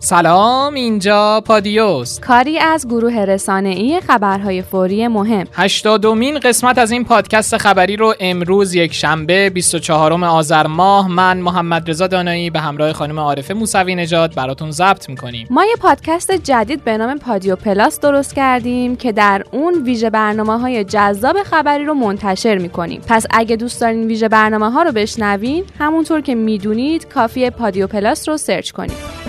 سلام اینجا پادیوست. کاری از گروه رسانه‌ای خبرهای فوری مهم. هشتادمین قسمت از این پادکست خبری رو امروز یک شنبه 24 آذر ماه من محمد رضا دانایی به همراه خانم عارفه موسوی نژاد براتون ضبط می‌کنیم. ما یه پادکست جدید به نام پادیو پلاس درست کردیم که در اون ویژه برنامه های جذاب خبری رو منتشر می‌کنیم. پس اگه دوست دارین ویژه برنامه ها رو بشنوین همونطور که می‌دونید کافیه پادیو پلاس رو search کنید.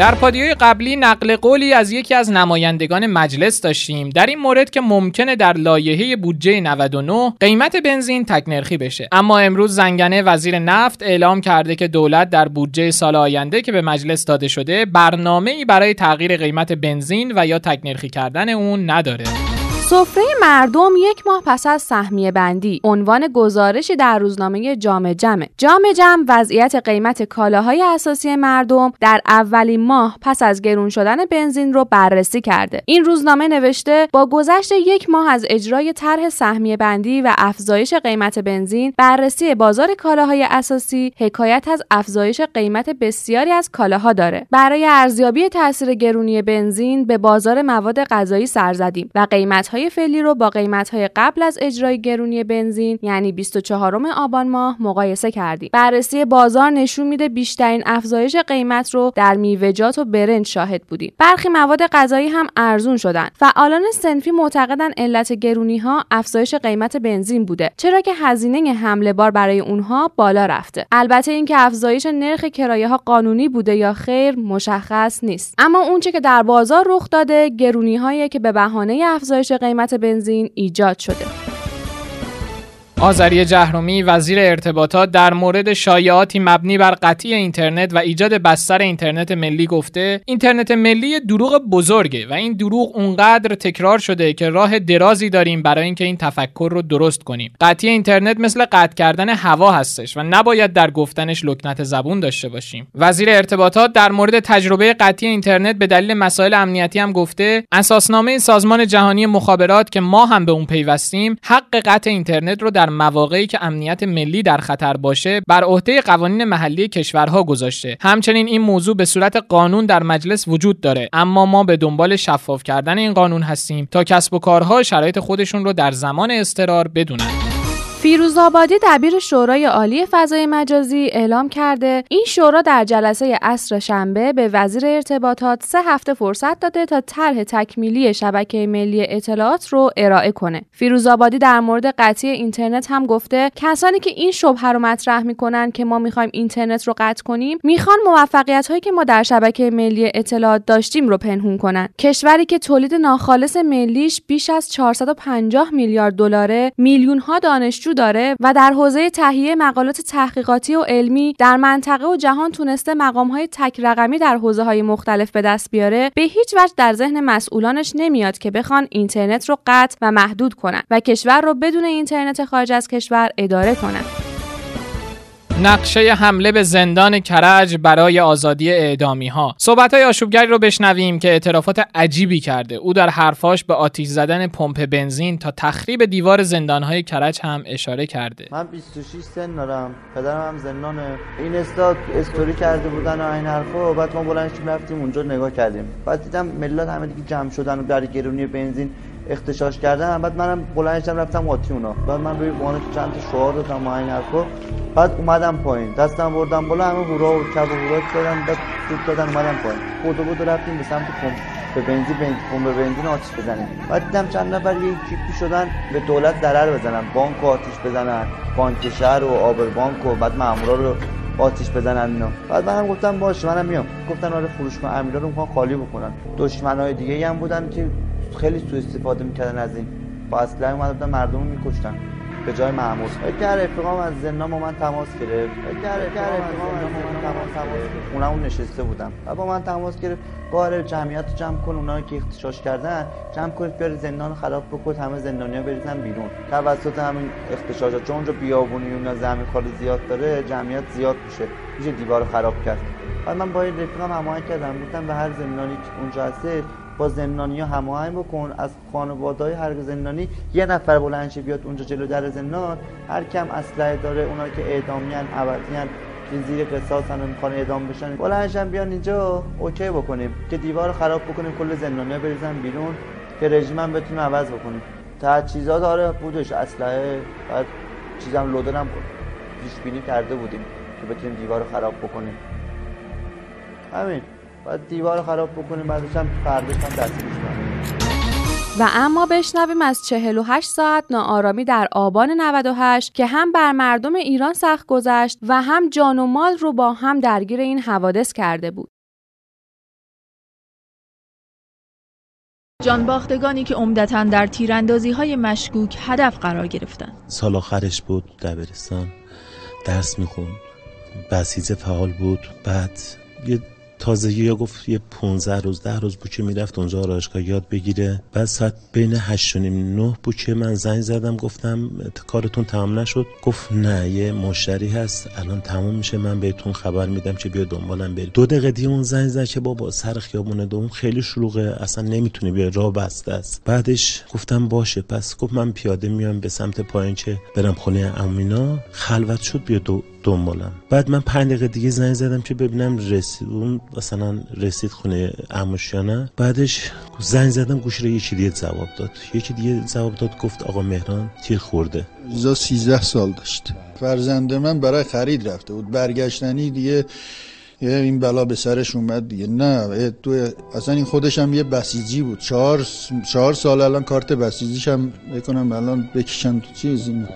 در پادیوی قبلی نقل قولی از یکی از نمایندگان مجلس داشتیم. در این مورد که ممکنه در لایحه بودجه 99 قیمت بنزین تکنرخی بشه. اما امروز زنگنه وزیر نفت اعلام کرده که دولت در بودجه سال آینده که به مجلس داده شده برنامه ای برای تغییر قیمت بنزین و یا تکنرخی کردن اون نداره. سفره مردم یک ماه پس از سهمیه بندی. عنوان گزارشی در روزنامه جامع جمع. جامع جمع وضعیت قیمت کالاهای اساسی مردم در اولین ماه پس از گرون شدن بنزین رو بررسی کرده. این روزنامه نوشته با گذشت یک ماه از اجرای طرح سهمیه بندی و افزایش قیمت بنزین بررسی بازار کالاهای اساسی حکایت از افزایش قیمت بسیاری از کالاها داره. برای ارزیابی تاثیر گرونی بنزین به بازار مواد غذایی سر زدیم و قیمت فعلی رو با قیمت های قبل از اجرای گرونی بنزین یعنی 24 آبان ماه مقایسه کردیم. بررسی بازار نشون میده بیشترین افزایش قیمت رو در میوه‌جات و برنج شاهد بودیم. برخی مواد غذایی هم ارزون شدن. فعالان سنفی معتقدن علت گرونی ها افزایش قیمت بنزین بوده چرا که هزینه حمله بار برای اونها بالا رفته. البته اینکه افزایش نرخ کرایه ها قانونی بوده یا خیر مشخص نیست. اما اونچه که در بازار رخ داده گرونی هایی که به بهانه افزایش قیمت بنزین ایجاد شده. آذری جهرومی وزیر ارتباطات در مورد شایعاتی مبنی بر قطعی اینترنت و ایجاد بستر اینترنت ملی گفته اینترنت ملی دروغ بزرگه و این دروغ اونقدر تکرار شده که راه درازی داریم برای اینکه این تفکر رو درست کنیم. قطعی اینترنت مثل قطع کردن هوا هستش و نباید در گفتنش لکنت زبون داشته باشیم. وزیر ارتباطات در مورد تجربه قطعی اینترنت به دلیل مسائل امنیتی هم گفته اساسنامه سازمان جهانی مخابرات که ما هم به اون پیوستیم حق قطع اینترنت رو در مواقعی که امنیت ملی در خطر باشه بر عهده قوانین محلی کشورها گذاشته. همچنین این موضوع به صورت قانون در مجلس وجود داره. اما ما به دنبال شفاف کردن این قانون هستیم تا کسب و کارها شرایط خودشون رو در زمان استرار بدونن. فیروز آبادی دبیر شورای عالی فضای مجازی اعلام کرده این شورا در جلسه عصر شنبه به وزیر ارتباطات سه هفته فرصت داده تا طرح تکمیلی شبکه ملی اطلاعات رو ارائه کنه. فیروز آبادی در مورد قطعی اینترنت هم گفته کسانی که این شبهه رو مطرح می‌کنن که ما می‌خوایم اینترنت رو قطع کنیم می‌خوان موفقیت هایی که ما در شبکه ملی اطلاعات داشتیم رو پنهون کنن. کشوری که تولید ناخالص ملیش بیش از 450 میلیارد دلاره میلیون ها دانشجو داره و در حوزه تهیه مقالات تحقیقاتی و علمی در منطقه و جهان تونسته های تک رقمی در حوزه های مختلف به دست بیاره به هیچ وجه در ذهن مسئولانش نمیاد که بخوان اینترنت رو قطع و محدود کنن و کشور رو بدون اینترنت خارج از کشور اداره کنن. نقشه حمله به زندان کرج برای آزادی اعدامی ها صحبت های آشوبگری رو بشنویم که اعترافات عجیبی کرده. او در حرفاش به آتیش زدن پمپ بنزین تا تخریب دیوار زندان های کرج هم اشاره کرده. من 26 سن دارم. پدرم هم زندانه این استاد استوری کرده بودن و این حرفا. بعد ما بلند رفتیم اونجا نگاه کردیم. بعد دیدم ملت همه دیگه جمع شدن و در گرونی بنزین. اختشاش کردن. بعد منم بلند رفتم قاطی اونا بعد من روی عنوان چند تا شعار دادم و این حرفا بعد اومدم پایین. دستم بردم بالا همه هورا و کب و هورا کردن. بعد سود دادن اومدم پایین. بودو بودو رفتیم به سمت پمپ به بنزین بنزین به بنزین آتیش بزنیم. بعد دیدم چند نفر یه کیپی شدن به دولت ضرر بزنن. بانک آتیش بزنن. بانک شهر و آبر بانک و بعد مامورا رو آتیش بزنن اینا. بعد منم گفتم باشه منم میام. گفتن آره فروشگاه امیرا رو می‌خوان خالی بکنن. دشمنای دیگه هم بودن که خیلی سوء استفاده می‌کردن از این. با اصلا اومدن مردم رو میکشتن. به جای مامور در رفیقام از زندان با من تماس گرفت. در رفیقام از من تماس گرفت. اونم نشسته بودم و با من تماس گرفت. باره جمعیت رو جمع کن اونا که اختشاش کردن. جمع کنید بیار زندان خراب بکنید. همه زندانیا بریزن بیرون. توسط همین اختشاشات چون اونجا بیابونی اون زمین خالی زیاد داره جمعیت زیاد میشه. میشه دیوار خراب کرد. بعد من با رفیقم هماهنگ کردم. گفتم به هر زندانی که اونجا هسته با زندانی ها هماهنگ بکن از خانواده های هر زندانی یه نفر بلند بیاد اونجا جلو در زندان هر کم اسلحه داره اونا که اعدامیان ابدیان زیر قصاص هم می‌خوان اعدام بشن بلندشن بیان اینجا اوکی بکنیم. که دیوار خراب بکنیم کل زندانیا بریزن بیرون که رژیم هم بتونه عوض بکنیم. چیزا داره بودش اسلحه بعد چیزم لودن هم پیش بینی کرده بودیم که بتونیم دیوار خراب بکنیم. همین. بعد دیوار خراب بکنیم بعدش هم فردش هم دستگیرش و اما بشنویم از 48 ساعت ناآرامی در آبان 98 که هم بر مردم ایران سخت گذشت و هم جان و مال رو با هم درگیر این حوادث کرده بود. جانباختگانی که عمدتا در تیراندازی های مشکوک هدف قرار گرفتند. سال آخرش بود دبیرستان درس میخون بسیز فعال بود بعد یه تازگی یا گفت یه 15 روز ده روز بود که می‌رفت اونجا آرایشگاه یاد بگیره. بعد ساعت بین 8 و نیم 9 بود که من زنگ زدم گفتم کارتون تمام نشد؟ گفت نه یه مشتری هست الان تموم میشه من بهتون خبر میدم که بیا دنبالم برید دو دقیقه دیگه اون زنگ زد که بابا سر خیابون دوم خیلی شلوغه اصلا نمی‌تونی بیا راه بسته است. بعدش گفتم باشه پس. گفت من پیاده میام به سمت پایین که برم خونه امینا. خلوت شد بیا دو دنبالم. بعد من پنج دقیقه دیگه زنگ زدم که ببینم رسید اون مثلا رسید خونه عموش بعدش زنگ زدم گوش رو یکی دیگه جواب داد. یکی دیگه جواب داد گفت آقا مهران تیر خورده. زا 13 سال داشت. فرزند من برای خرید رفته بود. برگشتنی دیگه این بلا به سرش اومد دیگه. نه تو اصلا این خودش هم یه بسیجی بود. چهار, چهار سال الان کارت بسیجیش هم بکنم الان بکشن تو چیز این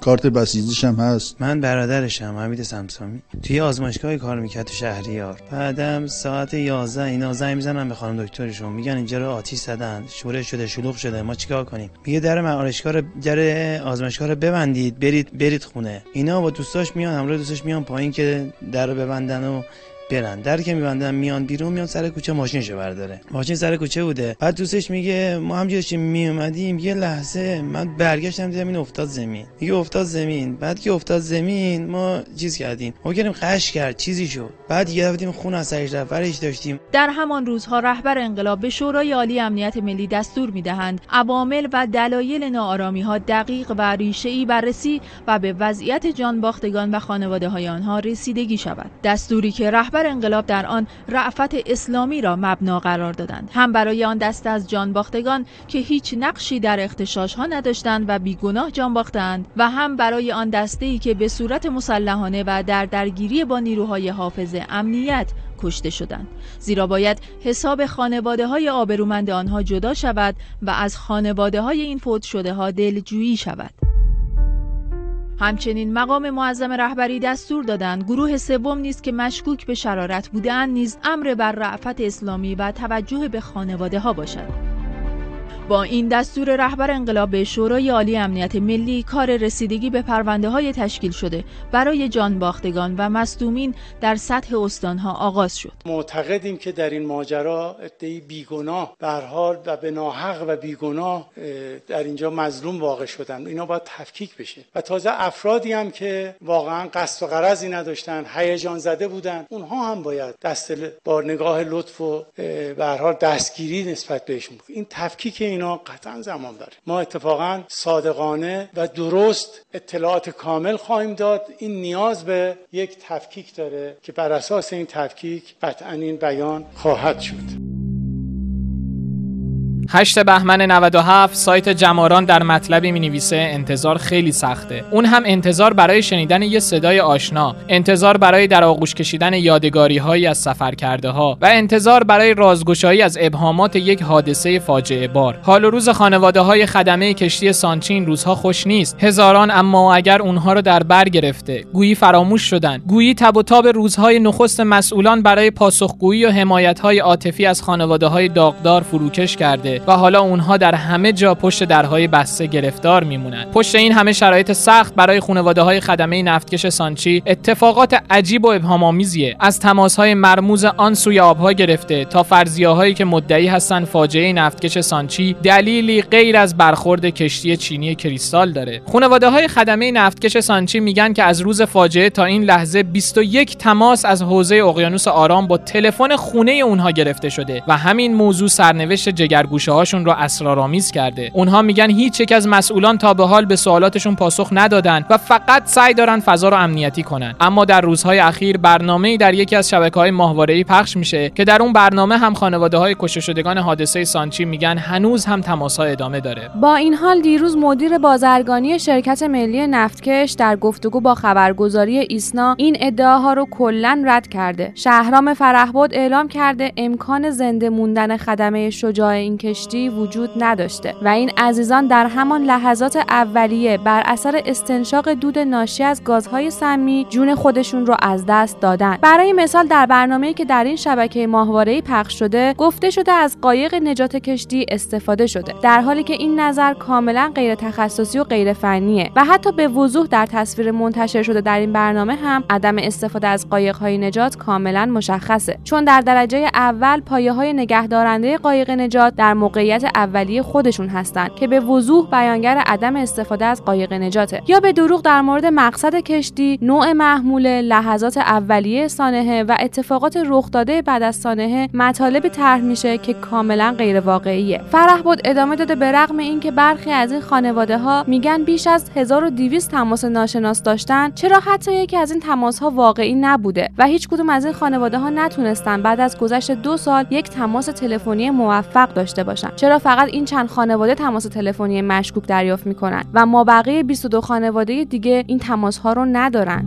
کارت بسیجیش هم هست. من برادرشم حمید سمسامی. توی آزمایشگاه کار می‌کرد تو شهریار. بعدم ساعت 11 اینا زنگ می‌زنن به خانم دکترشون. میگن اینجا رو آتیش زدن. شوره شده شلوغ شده. ما چیکار کنیم؟ میگه در معالجگاه رو در آزمایشگاه رو ببندید. برید برید خونه. اینا با دوستاش میان همراه دوستاش میان پایین که در رو ببندن و برن. در که میبندن میان بیرون میان سر کوچه ماشینشو برداره. ماشین سر کوچه بوده. بعد دوستش میگه ما هم داشتیم میومدیم یه لحظه. من برگشتم دیدم این افتاد زمین. میگه افتاد زمین. بعد که افتاد زمین ما چیز کردیم. ما کردیم قش کرد چیزی شد. بعد یه دفعه خون از سرش رفت داشتیم. در همان روزها رهبر انقلاب به شورای عالی امنیت ملی دستور می‌دهند. عوامل و دلایل ناآرامی ها دقیق و ریشه بررسی و به وضعیت جان باختگان و خانواده های آنها رسیدگی شود. دستوری که رهبر رهبر انقلاب در آن رعفت اسلامی را مبنا قرار دادند. هم برای آن دست از جان باختگان که هیچ نقشی در اختشاش ها نداشتند و بیگناه جان باختند و هم برای آن دسته ای که به صورت مسلحانه و در درگیری با نیروهای حافظ امنیت کشته شدند. زیرا باید حساب خانواده های آبرومند آنها جدا شود و از خانواده های این فوت شده ها دلجویی شود. همچنین مقام معظم رهبری دستور دادند گروه سوم نیست که مشکوک به شرارت بودند نیز امر بر رعفت اسلامی و توجه به خانواده ها باشد. با این دستور رهبر انقلاب به شورای عالی امنیت ملی کار رسیدگی به پرونده های تشکیل شده. برای جان باختگان و مصدومین در سطح استانها آغاز شد. معتقدیم که در این ماجرا ادعی بیگناه به حال و به ناحق و بیگناه در اینجا مظلوم واقع شدن. اینا باید تفکیک بشه. و تازه افرادی هم که واقعا قصد و غرضی نداشتن هیجان زده بودن اونها هم باید دست با نگاه لطف و به حال دستگیری نسبت بهشون این تفکیک اینا قطعا زمان داره. ما اتفاقا صادقانه و درست اطلاعات کامل خواهیم داد. این نیاز به یک تفکیک داره که بر اساس این تفکیک قطعا این بیان خواهد شد. 8 بهمن 97 سایت جماران در مطلبی می نویسه انتظار خیلی سخته. اون هم انتظار برای شنیدن یه صدای آشنا انتظار برای در آغوش کشیدن یادگاری هایی از سفر کرده ها و انتظار برای رازگشایی از ابهامات یک حادثه فاجعه بار. حال و روز خانواده های خدمه کشتی سانچین روزها خوش نیست. هزاران اما اگر اونها رو در بر گرفته. گویی فراموش شدن. گویی تب و تاب روزهای نخست مسئولان برای پاسخگویی و حمایت های عاطفی از خانواده های داغدار فروکش کرده. و حالا اونها در همه جا پشت درهای بسته گرفتار میمونند. پشت این همه شرایط سخت برای خانواده های خدمه نفتکش سانچی اتفاقات عجیب و ابهام آمیزیه از تماس های مرموز آن سوی آبها گرفته تا فرضیه هایی که مدعی هستند فاجعه نفتکش سانچی دلیلی غیر از برخورد کشتی چینی کریستال داره. خانواده های خدمه نفتکش سانچی میگن که از روز فاجعه تا این لحظه 21 تماس از حوزه اقیانوس آرام با تلفن خونه اونها گرفته شده و همین موضوع سرنوشت جگرگوش گوشه هاشون رو اسرارآمیز کرده. اونها میگن هیچ یک از مسئولان تا به حال به سوالاتشون پاسخ ندادن و فقط سعی دارن فضا رو امنیتی کنن. اما در روزهای اخیر برنامه‌ای در یکی از شبکه‌های ماهواره‌ای پخش میشه که در اون برنامه هم خانواده های کشته شدگان حادثه سانچی میگن هنوز هم تماس‌ها ادامه داره. با این حال دیروز مدیر بازرگانی شرکت ملی نفتکش در گفتگو با خبرگزاری ایسنا این ادعاها رو کلا رد کرده. شهرام فرهباد اعلام کرده امکان زنده موندن خدمه شجاع این کشتی وجود نداشته و این عزیزان در همان لحظات اولیه بر اثر استنشاق دود ناشی از گازهای سمی جون خودشون رو از دست دادن. برای مثال در برنامه‌ای که در این شبکه ماهواره‌ای پخش شده گفته شده از قایق نجات کشتی استفاده شده در حالی که این نظر کاملا غیر تخصصی و غیر فنیه و حتی به وضوح در تصویر منتشر شده در این برنامه هم عدم استفاده از قایق‌های نجات کاملا مشخصه. چون در درجه اول پایه های نگهدارنده قایق نجات در موقعیت اولیه خودشون هستند که به وضوح بیانگر عدم استفاده از قایق نجاته. یا به دروغ در مورد مقصد کشتی نوع محموله لحظات اولیه سانحه و اتفاقات رخ داده بعد از سانحه مطالبی طرح میشه که کاملا غیر واقعیه فرح بود ادامه داده به رغم اینکه برخی از این خانواده ها میگن بیش از 1200 تماس ناشناس داشتن چرا حتی یکی از این تماس ها واقعی نبوده و هیچ کدوم از این خانواده ها نتونستن بعد از گذشت دو سال یک تماس تلفنی موفق داشته باشن چرا فقط این چند خانواده تماس تلفنی مشکوک دریافت می‌کنن و ما بقیه 22 خانواده دیگه این تماس ها رو ندارن؟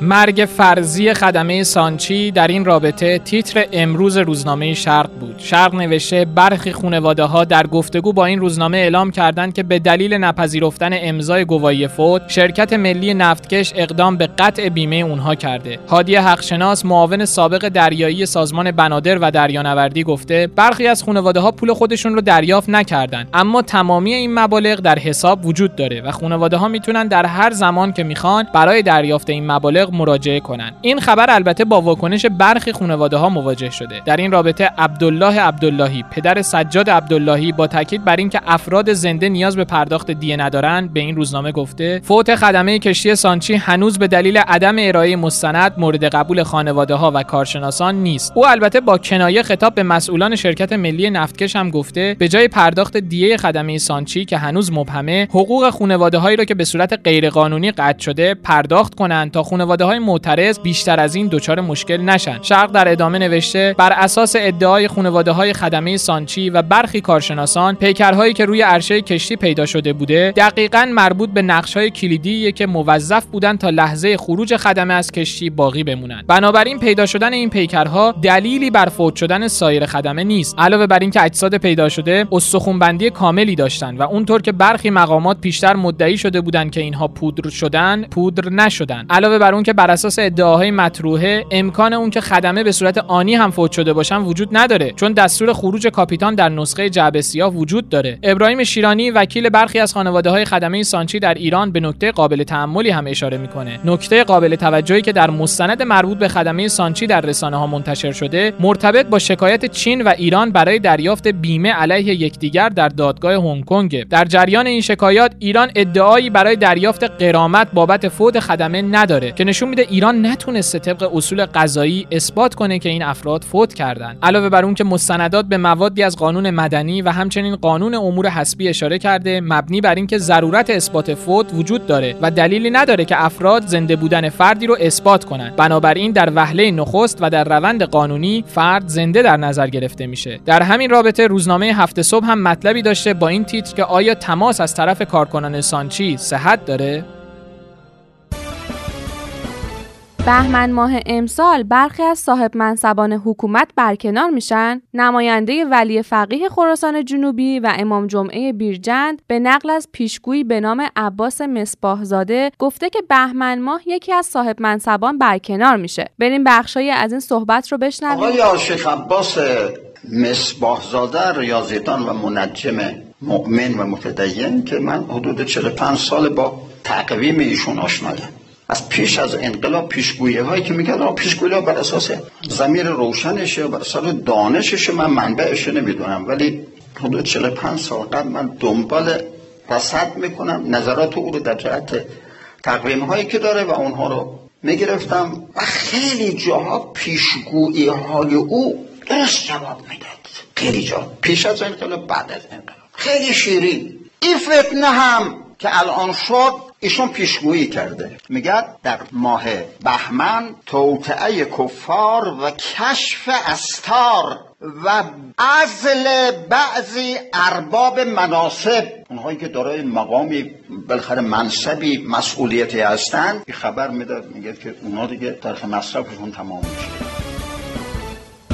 مرگ فرضی خدمه سانچی در این رابطه تیتر امروز روزنامه شرق بود. شرق نوشته برخی خانواده ها در گفتگو با این روزنامه اعلام کردند که به دلیل نپذیرفتن امضای گواهی فوت شرکت ملی نفتکش اقدام به قطع بیمه اونها کرده. هادی حقشناس معاون سابق دریایی سازمان بنادر و دریانوردی گفته برخی از خانواده ها پول خودشون رو دریافت نکردند اما تمامی این مبالغ در حساب وجود داره و خانواده ها می‌تونن در هر زمان که می‌خوان برای دریافت این مبالغ مراجعه کنند این خبر البته با واکنش برخی خانواده ها مواجه شده. در این رابطه عبدالله عبداللهی پدر سجاد عبداللهی با تاکید بر اینکه افراد زنده نیاز به پرداخت دیه ندارند به این روزنامه گفته فوت خدمه کشتی سانچی هنوز به دلیل عدم ارائه مستند مورد قبول خانواده ها و کارشناسان نیست. او البته با کنایه خطاب به مسئولان شرکت ملی نفتکش هم گفته به جای پرداخت دیه خدمه سانچی که هنوز مبهمه حقوق خانواده هایی را که به صورت غیرقانونی قطع شده پرداخت کنند تا خانواده های معترض بیشتر از این دچار مشکل نشن. شرق در ادامه نوشته بر اساس ادعای خانواده های خدمه سانچی و برخی کارشناسان پیکرهایی که روی عرشه کشتی پیدا شده بوده دقیقا مربوط به نقش های کلیدی که موظف بودن تا لحظه خروج خدمه از کشتی باقی بمونند بنابراین پیدا شدن این پیکرها دلیلی بر فوت شدن سایر خدمه نیست. علاوه بر اینکه اجساد پیدا شده استخونبندی کاملی داشتند و اونطور که برخی مقامات پیشتر مدعی شده بودند که اینها پودر شدن پودر نشدن. علاوه بر اون که بر اساس ادعاهای مطروحه امکان اون که خدمه به صورت آنی هم فوت شده باشن وجود نداره چون دستور خروج کاپیتان در نسخه جعبه سیاه وجود داره. ابراهیم شیرانی وکیل برخی از خانواده های خدمه سانچی در ایران به نکته قابل تأملی هم اشاره می‌کنه. نکته قابل توجهی که در مستند مربوط به خدمه سانچی در رسانه ها منتشر شده مرتبط با شکایت چین و ایران برای دریافت بیمه علیه یکدیگر در دادگاه هنگ کنگ. در جریان این شکایات ایران ادعایی برای دریافت قرامت بابت فوت خدمه نداره. که نشون میده ایران نتونسته طبق اصول قضایی اثبات کنه که این افراد فوت کردند علاوه بر اون که مستندات به موادی از قانون مدنی و همچنین قانون امور حسبی اشاره کرده مبنی بر اینکه ضرورت اثبات فوت وجود داره و دلیلی نداره که افراد زنده بودن فردی رو اثبات کنند بنابراین در وهله نخست و در روند قانونی فرد زنده در نظر گرفته میشه. در همین رابطه روزنامه هفته صبح هم مطلبی داشته با این تیتر که آیا تماس از طرف کارکنان سانچی صحت داره؟ بهمن ماه امسال برخی از صاحب منصبان حکومت برکنار میشن. نماینده ولی فقیه خراسان جنوبی و امام جمعه بیرجند به نقل از پیشگویی به نام عباس مصباحزاده گفته که بهمن ماه یکی از صاحب منصبان برکنار میشه. بریم بخشایی از این صحبت رو بشنویم. آقای شیخ عباس مصباحزاده ریاضیدان و منجم مؤمن و متدین که من حدود 45 سال با تقویم ایشون آشنایم از پیش از انقلاب پیشگویی هایی که می‌کرد پیشگویی ها بر اساس زمیر روشنشه بر اساس دانششه. من منبعش نمی‌دونم. ولی حدود 45 سال قبل من دنبال رصد می‌کنم. نظرات او رو در جهت تقویم هایی که داره و اونها رو می‌گرفتم. و خیلی جاها پیشگویی های او درست جواب می‌داد. خیلی جا. پیش از انقلاب بعد از انقلاب. خیلی شیرین. این فتنه هم که الان شد ایشون پیشگویی کرده. میگه در ماه بهمن توطعه کفار و کشف استار و ازل بعضی ارباب مناسب اونهایی که دارای مقامی بالاخره منصبی مسئولیتی هستند خبر می‌داد میگه که اونا دیگه تاریخ مصرفشون تمام میشه.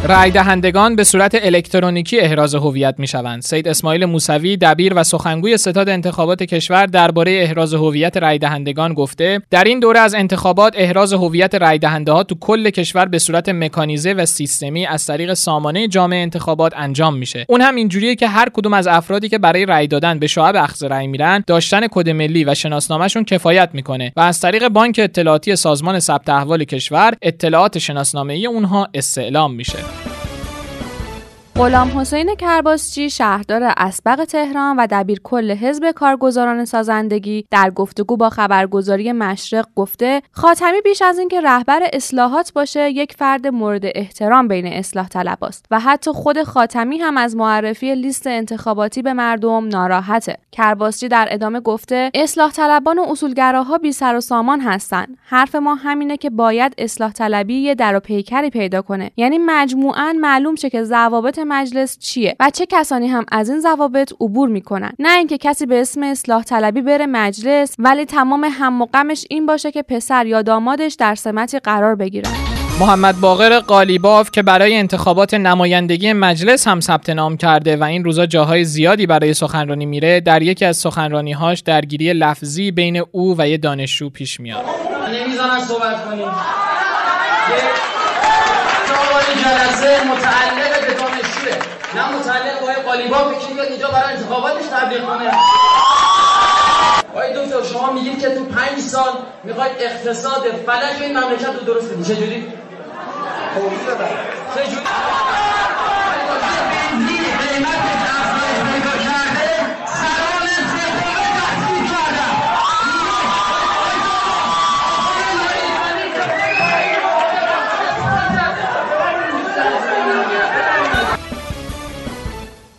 رای دهندگان به صورت الکترونیکی احراز هویت می شوند. سید اسماعیل موسوی دبیر و سخنگوی ستاد انتخابات کشور درباره احراز هویت رای دهندگان گفته در این دوره از انتخابات احراز هویت رای دهنده ها تو کل کشور به صورت مکانیزه و سیستمی از طریق سامانه جامع انتخابات انجام میشه. اون هم اینجوریه که هر کدوم از افرادی که برای رای دادن به شعب اخذ رای میرن داشتن کد ملی و شناسنامهشون کفایت می‌کنه و از طریق بانک اطلاعاتی سازمان ثبت احوال کشور اطلاعات شناسنامه اونها استعلام میشه. غلام حسین کرباسچی شهردار اسبق تهران و دبیر کل حزب کارگزاران سازندگی در گفتگو با خبرگزاری مشرق گفته خاتمی بیش از اینکه رهبر اصلاحات باشه یک فرد مورد احترام بین اصلاح طلباست و حتی خود خاتمی هم از معرفی لیست انتخاباتی به مردم ناراحته. کرباسچی در ادامه گفته اصلاح طلبان و اصولگراها بی سر و سامان هستن حرف ما همینه که باید اصلاح طلبی یه در و پیکری پیدا کنه. یعنی مجموعا معلوم شه که ضوابط مجلس چیه و چه کسانی هم از این ضوابط عبور می‌کنن. نه اینکه کسی به اسم اصلاح طلبی بره مجلس ولی تمام هم و غمش این باشه که پسر یا دامادش در سمتی قرار بگیرن محمد باقر قالیباف که برای انتخابات نمایندگی مجلس هم ثبت نام کرده و این روزا جاهای زیادی برای سخنرانی میره در یکی از سخنرانیهاش درگیری لفظی بین او و یه دانشجو پیش میاد. نمی‌زنن صحبت کنیم. جلسه متعلق به نه متعلق با قالیباف که بیاد اینجا برای انتخاباتش تبلیغ کنه آقای دکتر شما میگید که تو پنج سال می‌خواید اقتصاد فلج این مملکت رو درست کنید چجوری؟ چجوری؟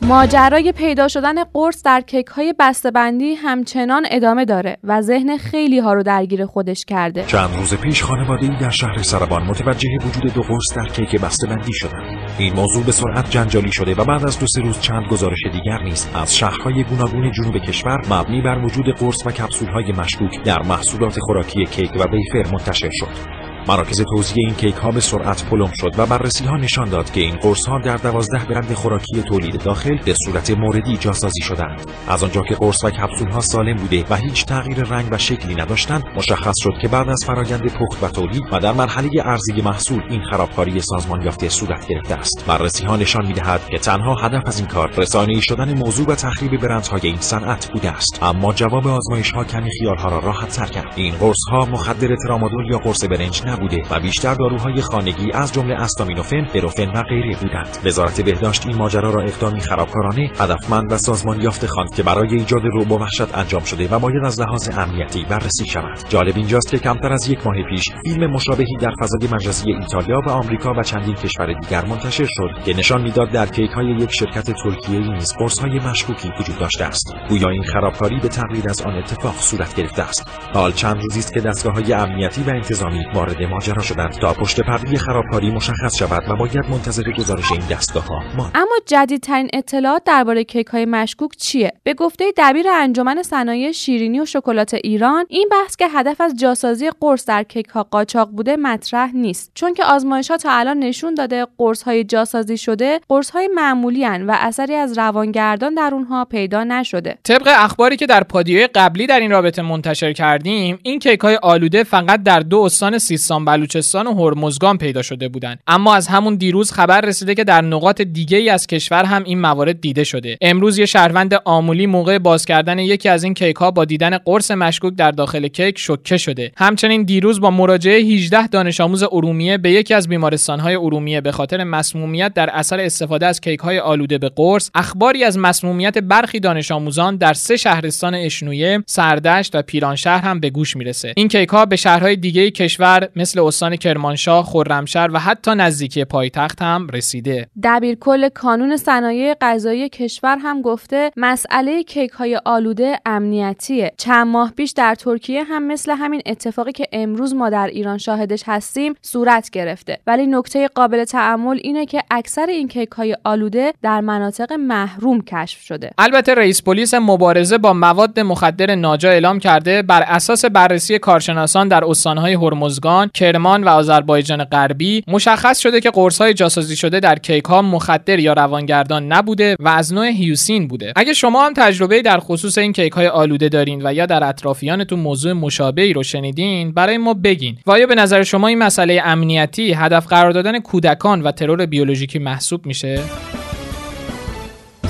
ماجرای پیدا شدن قرص در کیک های بندی همچنان ادامه داره و ذهن خیلی ها رو درگیر خودش کرده. چند روز پیش خانواده در شهر سربان متوجه وجود دو قرص در کیک بندی شدند. این موضوع به سرعت جنجالی شده و بعد از دو سه روز چند گزارش دیگر نیز از شهرهای گوناگون جنوب کشور مبنی بر وجود قرص و کپسول های مشکوک در محصولات خوراکی کیک و ویفر منتشر شد. مراکز توزیع این کیک ها به سرعت پلم شد و بررسی ها نشان داد که این قرص ها در دوازده برند خوراکی تولید داخل به صورت موردی جاسازی شدند. از آنجا که قرص و کپسول ها سالم بوده و هیچ تغییر رنگ و شکلی نداشتند مشخص شد که بعد از فرایند پخت و تولید و در مرحله ارزی محصول این خرابکاری سازمان یافته صورت گرفته است. بررسی ها نشان می‌دهد که تنها هدف از این کار رسانه‌ای شدن موضوع و تخریب برندهای این صنعت بوده است. اما جواب آزمایش ها کمی خیال ها را راحت تر کرد. این قرص ها مخدر ترامادول یا قرص برنج نبوده و بیشتر داروهای خانگی از جمله استامینوفن، بروفن و غیره بودند. وزارت بهداشت این ماجرا را اقدامی خرابکارانه، هدفمند و سازمان یافته خواند که برای ایجاد رعب و وحشت انجام شده و باید از لحاظ امنیتی بررسی شود. جالب اینجاست که کمتر از یک ماه پیش فیلم مشابهی در فضای مجازی ایتالیا و آمریکا و چندین کشور دیگر منتشر شد که نشان می‌داد در کیک های یک شرکت ترکیه نیز های مشکوکی وجود داشته است. گویا این خرابکاری به تقلید از آن اتفاق صورت گرفته است. حال چند روزی است که دستگاه های امنیتی و انتظامی وارد ماجرا شدند تا پشت پرده خرابکاری مشخص شود و باید منتظر گزارش این دستگاه ها اما جدیدترین اطلاعات درباره کیک های مشکوک چیه؟ به گفته دبیر انجمن صنایع شیرینی و شکلات ایران این بحث که هدف از جاسازی قرص در کیک ها قاچاق بوده مطرح نیست. چون که آزمایش ها تا الان نشون داده قرص های جاسازی شده قرص های معمولی و اثری از روانگردان در اونها پیدا نشده. طبق اخباری که در پادیای قبلی در این رابطه منتشر کردیم این کیک های آلوده فقط در دو استان سیستان بلوچستان و هرمزگان پیدا شده بودند. اما از همون دیروز خبر رسیده که در نقاط دیگه ای از کشور هم این موارد دیده شده. امروز یه شهروند آمولی موقع باز کردن یکی از این کیک ها با دیدن قرص مشکوک در داخل کیک شوکه شده. همچنین دیروز با مراجعه 18 دانش آموز ارومیه به یکی از بیمارستان های ارومیه به خاطر مسمومیت در اثر استفاده از کیک های آلوده به قرص اخباری از مسمومیت برخی دانش آموزان در سه شهرستان اشنویه، سردشت و پیرانشهر هم به گوش می‌رسه. این کیک ها به شهرهای دیگه کشور مثل استان کرمانشاه، خرمشهر و حتی نزدیکی پایتخت هم رسیده. دبیرکل کانون صنایع غذایی کشور هم گفته مسئله کیک های آلوده امنیتیه. چند ماه پیش در ترکیه هم مثل همین اتفاقی که امروز ما در ایران شاهدش هستیم صورت گرفته. ولی نکته قابل تعمل اینه که اکثر این کیک های آلوده در مناطق محروم کشف شده. البته رئیس پلیس مبارزه با مواد مخدر ناجا اعلام کرده بر اساس بررسی کارشناسان در استانهای هرمزگان، کرمان و آذربایجان غربی مشخص شده که قرص‌های جاسازی شده در کیک ها مخدر یا روانگردان نبوده و از نوع هیوسین بوده. اگه شما هم تجربه در خصوص این کیک های آلوده دارین و یا در اطرافیانتون موضوع مشابهی رو شنیدین برای ما بگین. و آیا به نظر شما این مسئله امنیتی هدف قرار دادن کودکان و ترور بیولوژیکی محسوب میشه؟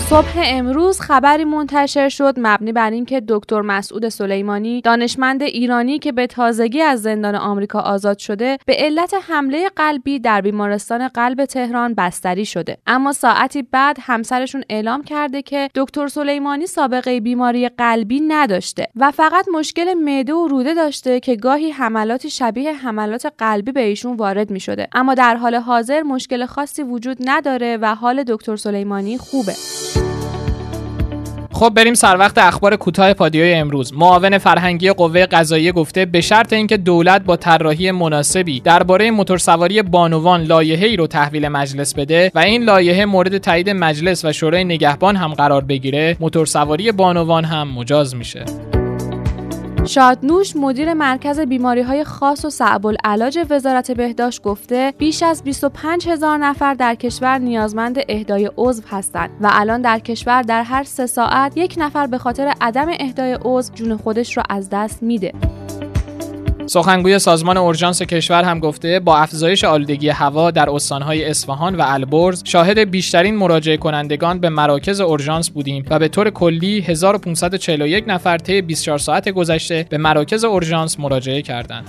صبح امروز خبری منتشر شد مبنی بر اینکه دکتر مسعود سلیمانی دانشمند ایرانی که به تازگی از زندان آمریکا آزاد شده به علت حمله قلبی در بیمارستان قلب تهران بستری شده. اما ساعتی بعد همسرشون اعلام کرده که دکتر سلیمانی سابقه بیماری قلبی نداشته و فقط مشکل معده و روده داشته که گاهی حملاتی شبیه حملات قلبی به ایشون وارد می شده اما در حال حاضر مشکل خاصی وجود نداره و حال دکتر سلیمانی خوبه. خب بریم سر وقت اخبار کوتاه پادیوی امروز. معاون فرهنگی قوه قضاییه گفته به شرط اینکه دولت با طراحی مناسبی درباره موتورسواری بانوان لایحه‌ای رو تحویل مجلس بده و این لایحه مورد تایید مجلس و شورای نگهبان هم قرار بگیره موتورسواری بانوان هم مجاز میشه. شادنوش مدیر مرکز بیماری های خاص و صعب العلاج وزارت بهداشت گفته بیش از 25 هزار نفر در کشور نیازمند اهدای عضو هستند و الان در کشور در هر سه ساعت یک نفر به خاطر عدم اهدای عضو جون خودش را از دست میده. سخنگوی سازمان اورژانس کشور هم گفته با افزایش آلودگی هوا در استانهای اصفهان و البرز شاهد بیشترین مراجعه کنندگان به مراکز اورژانس بودیم و به طور کلی 1541 نفر طی 24 ساعت گذشته به مراکز اورژانس مراجعه کردند.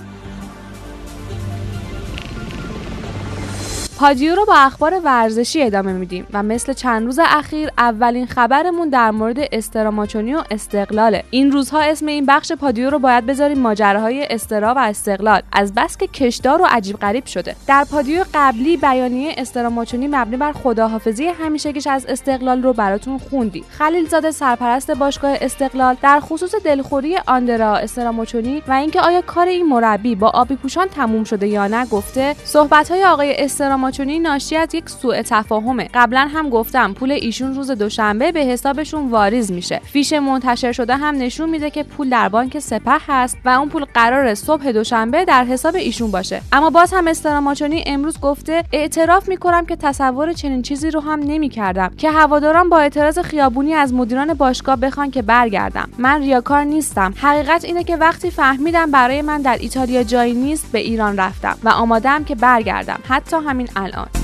پادیو رو با اخبار ورزشی ادامه میدیم و مثل چند روز اخیر اولین خبرمون در مورد استراماچونی و استقلاله. این روزها اسم این بخش پادیو رو باید بذاریم ماجراهای استرا و استقلال. از بس که کشدار و عجیب غریب شده. در پادیو قبلی بیانیه استراماچونی مبنی بر خداحافظی همیشگیش از استقلال رو براتون خوندیم خلیلزاده سرپرست باشگاه استقلال در خصوص دلخوری آندرا استراماچونی و اینکه آیا کار این مربی با آبی پوشان تموم شده یا نه گفته صحبت های آقای استراماچونی چونی ناشی از یک سوء تفاهمه. قبلا هم گفتم پول ایشون روز دوشنبه به حسابشون واریز میشه. فیش منتشر شده هم نشون میده که پول در بانک سپه هست و اون پول قرار صبح دوشنبه در حساب ایشون باشه. اما باز هم استراماچونی امروز گفته اعتراف می‌کنم که تصور چنین چیزی رو هم نمی‌کردم که هواداران با اعتراض خیابونی از مدیران باشگاه بخوان که برگردم. من ریاکار نیستم. حقیقت اینه که وقتی فهمیدم برای من در ایتالیا جایی نیست به ایران رفتم و آمادم که برگردم. حتی همین الان.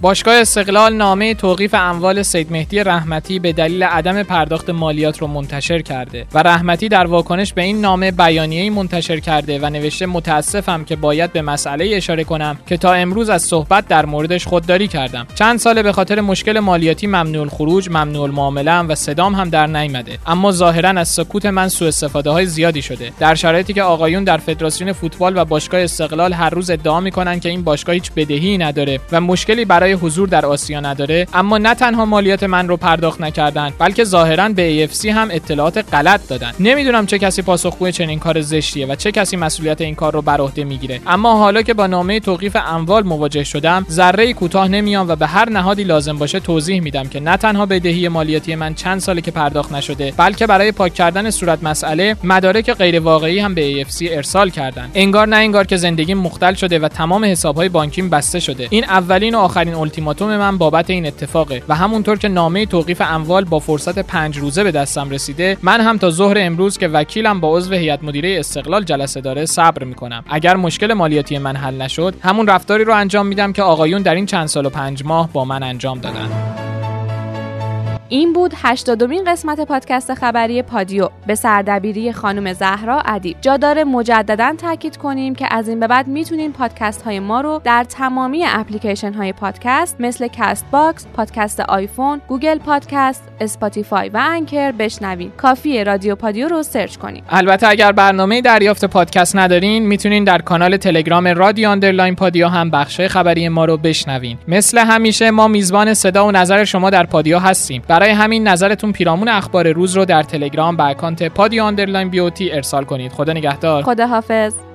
باشگاه استقلال نامه توقیف اموال سید مهدی رحمتی به دلیل عدم پرداخت مالیات رو منتشر کرده و رحمتی در واکنش به این نامه بیانیه‌ای منتشر کرده و نوشته متاسفم که باید به مسئله اشاره کنم که تا امروز از صحبت در موردش خودداری کردم. چند ساله به خاطر مشکل مالیاتی ممنوع الخروج ممنوع المعامله و صدام هم در نیامده. اما ظاهرا از سکوت من سوء استفاده های زیادی شده. در شرایطی که آقایون در فدراسیون فوتبال و باشگاه استقلال هر روز ادعا می‌کنن که این باشگاه هیچ بدهی نداره و مشکلی برای حضور در آسیا نداره اما نه تنها مالیات من رو پرداخت نکردن بلکه ظاهرا به AFC هم اطلاعات غلط دادن. نمی‌دونم چه کسی پاسخگوی چنین کار زشتیه و چه کسی مسئولیت این کار رو بر عهده می‌گیره. اما حالا که با نامه توقیف اموال مواجه شدم ذره کوتاه نمیام و به هر نهادی لازم باشه توضیح میدم که نه تنها بدهی مالیاتی من چند ساله که پرداخت نشده بلکه برای پاک کردن صورت مسئله مدارک غیر واقعی هم به AFC ارسال کردن. انگار نه انگار که زندگی مختل شده و تمام حسابهای بانکیم بسته شده. این اولین و آخرین التیماتوم من بابت این اتفاقه و همونطور که نامه توقیف اموال با فرصت پنج روزه به دستم رسیده من هم تا ظهر امروز که وکیلم با عضو هیئت مدیره استقلال جلسه داره صبر می‌کنم. اگر مشکل مالیاتی من حل نشد همون رفتاری رو انجام میدم که آقایون در این چند سال و پنج ماه با من انجام دادن. این بود 80 قسمت پادکست خبری پادیو به سردبیری خانم زهرا ادیب جا داره مجددا تاکید کنیم که از این به بعد می‌تونین پادکست های ما رو در تمامی اپلیکیشن های پادکست مثل Castbox، پادکست آیفون، Google Podcast، Spotify و Anchor بشنوین. کافیه رادیو پادیو رو search کنید. البته اگر برنامه دریافت پادکست ندارین می‌تونین در کانال تلگرام رادیو underline پادیو هم بخش خبری ما رو بشنوین. مثل همیشه ما میزبان صدا و نظر شما در پادیو هستیم. برای همین نظرتون پیرامون اخبار روز رو در تلگرام به اکانت پادیو underline بیوتی ارسال کنید. خدا نگهدار. خدا حافظ.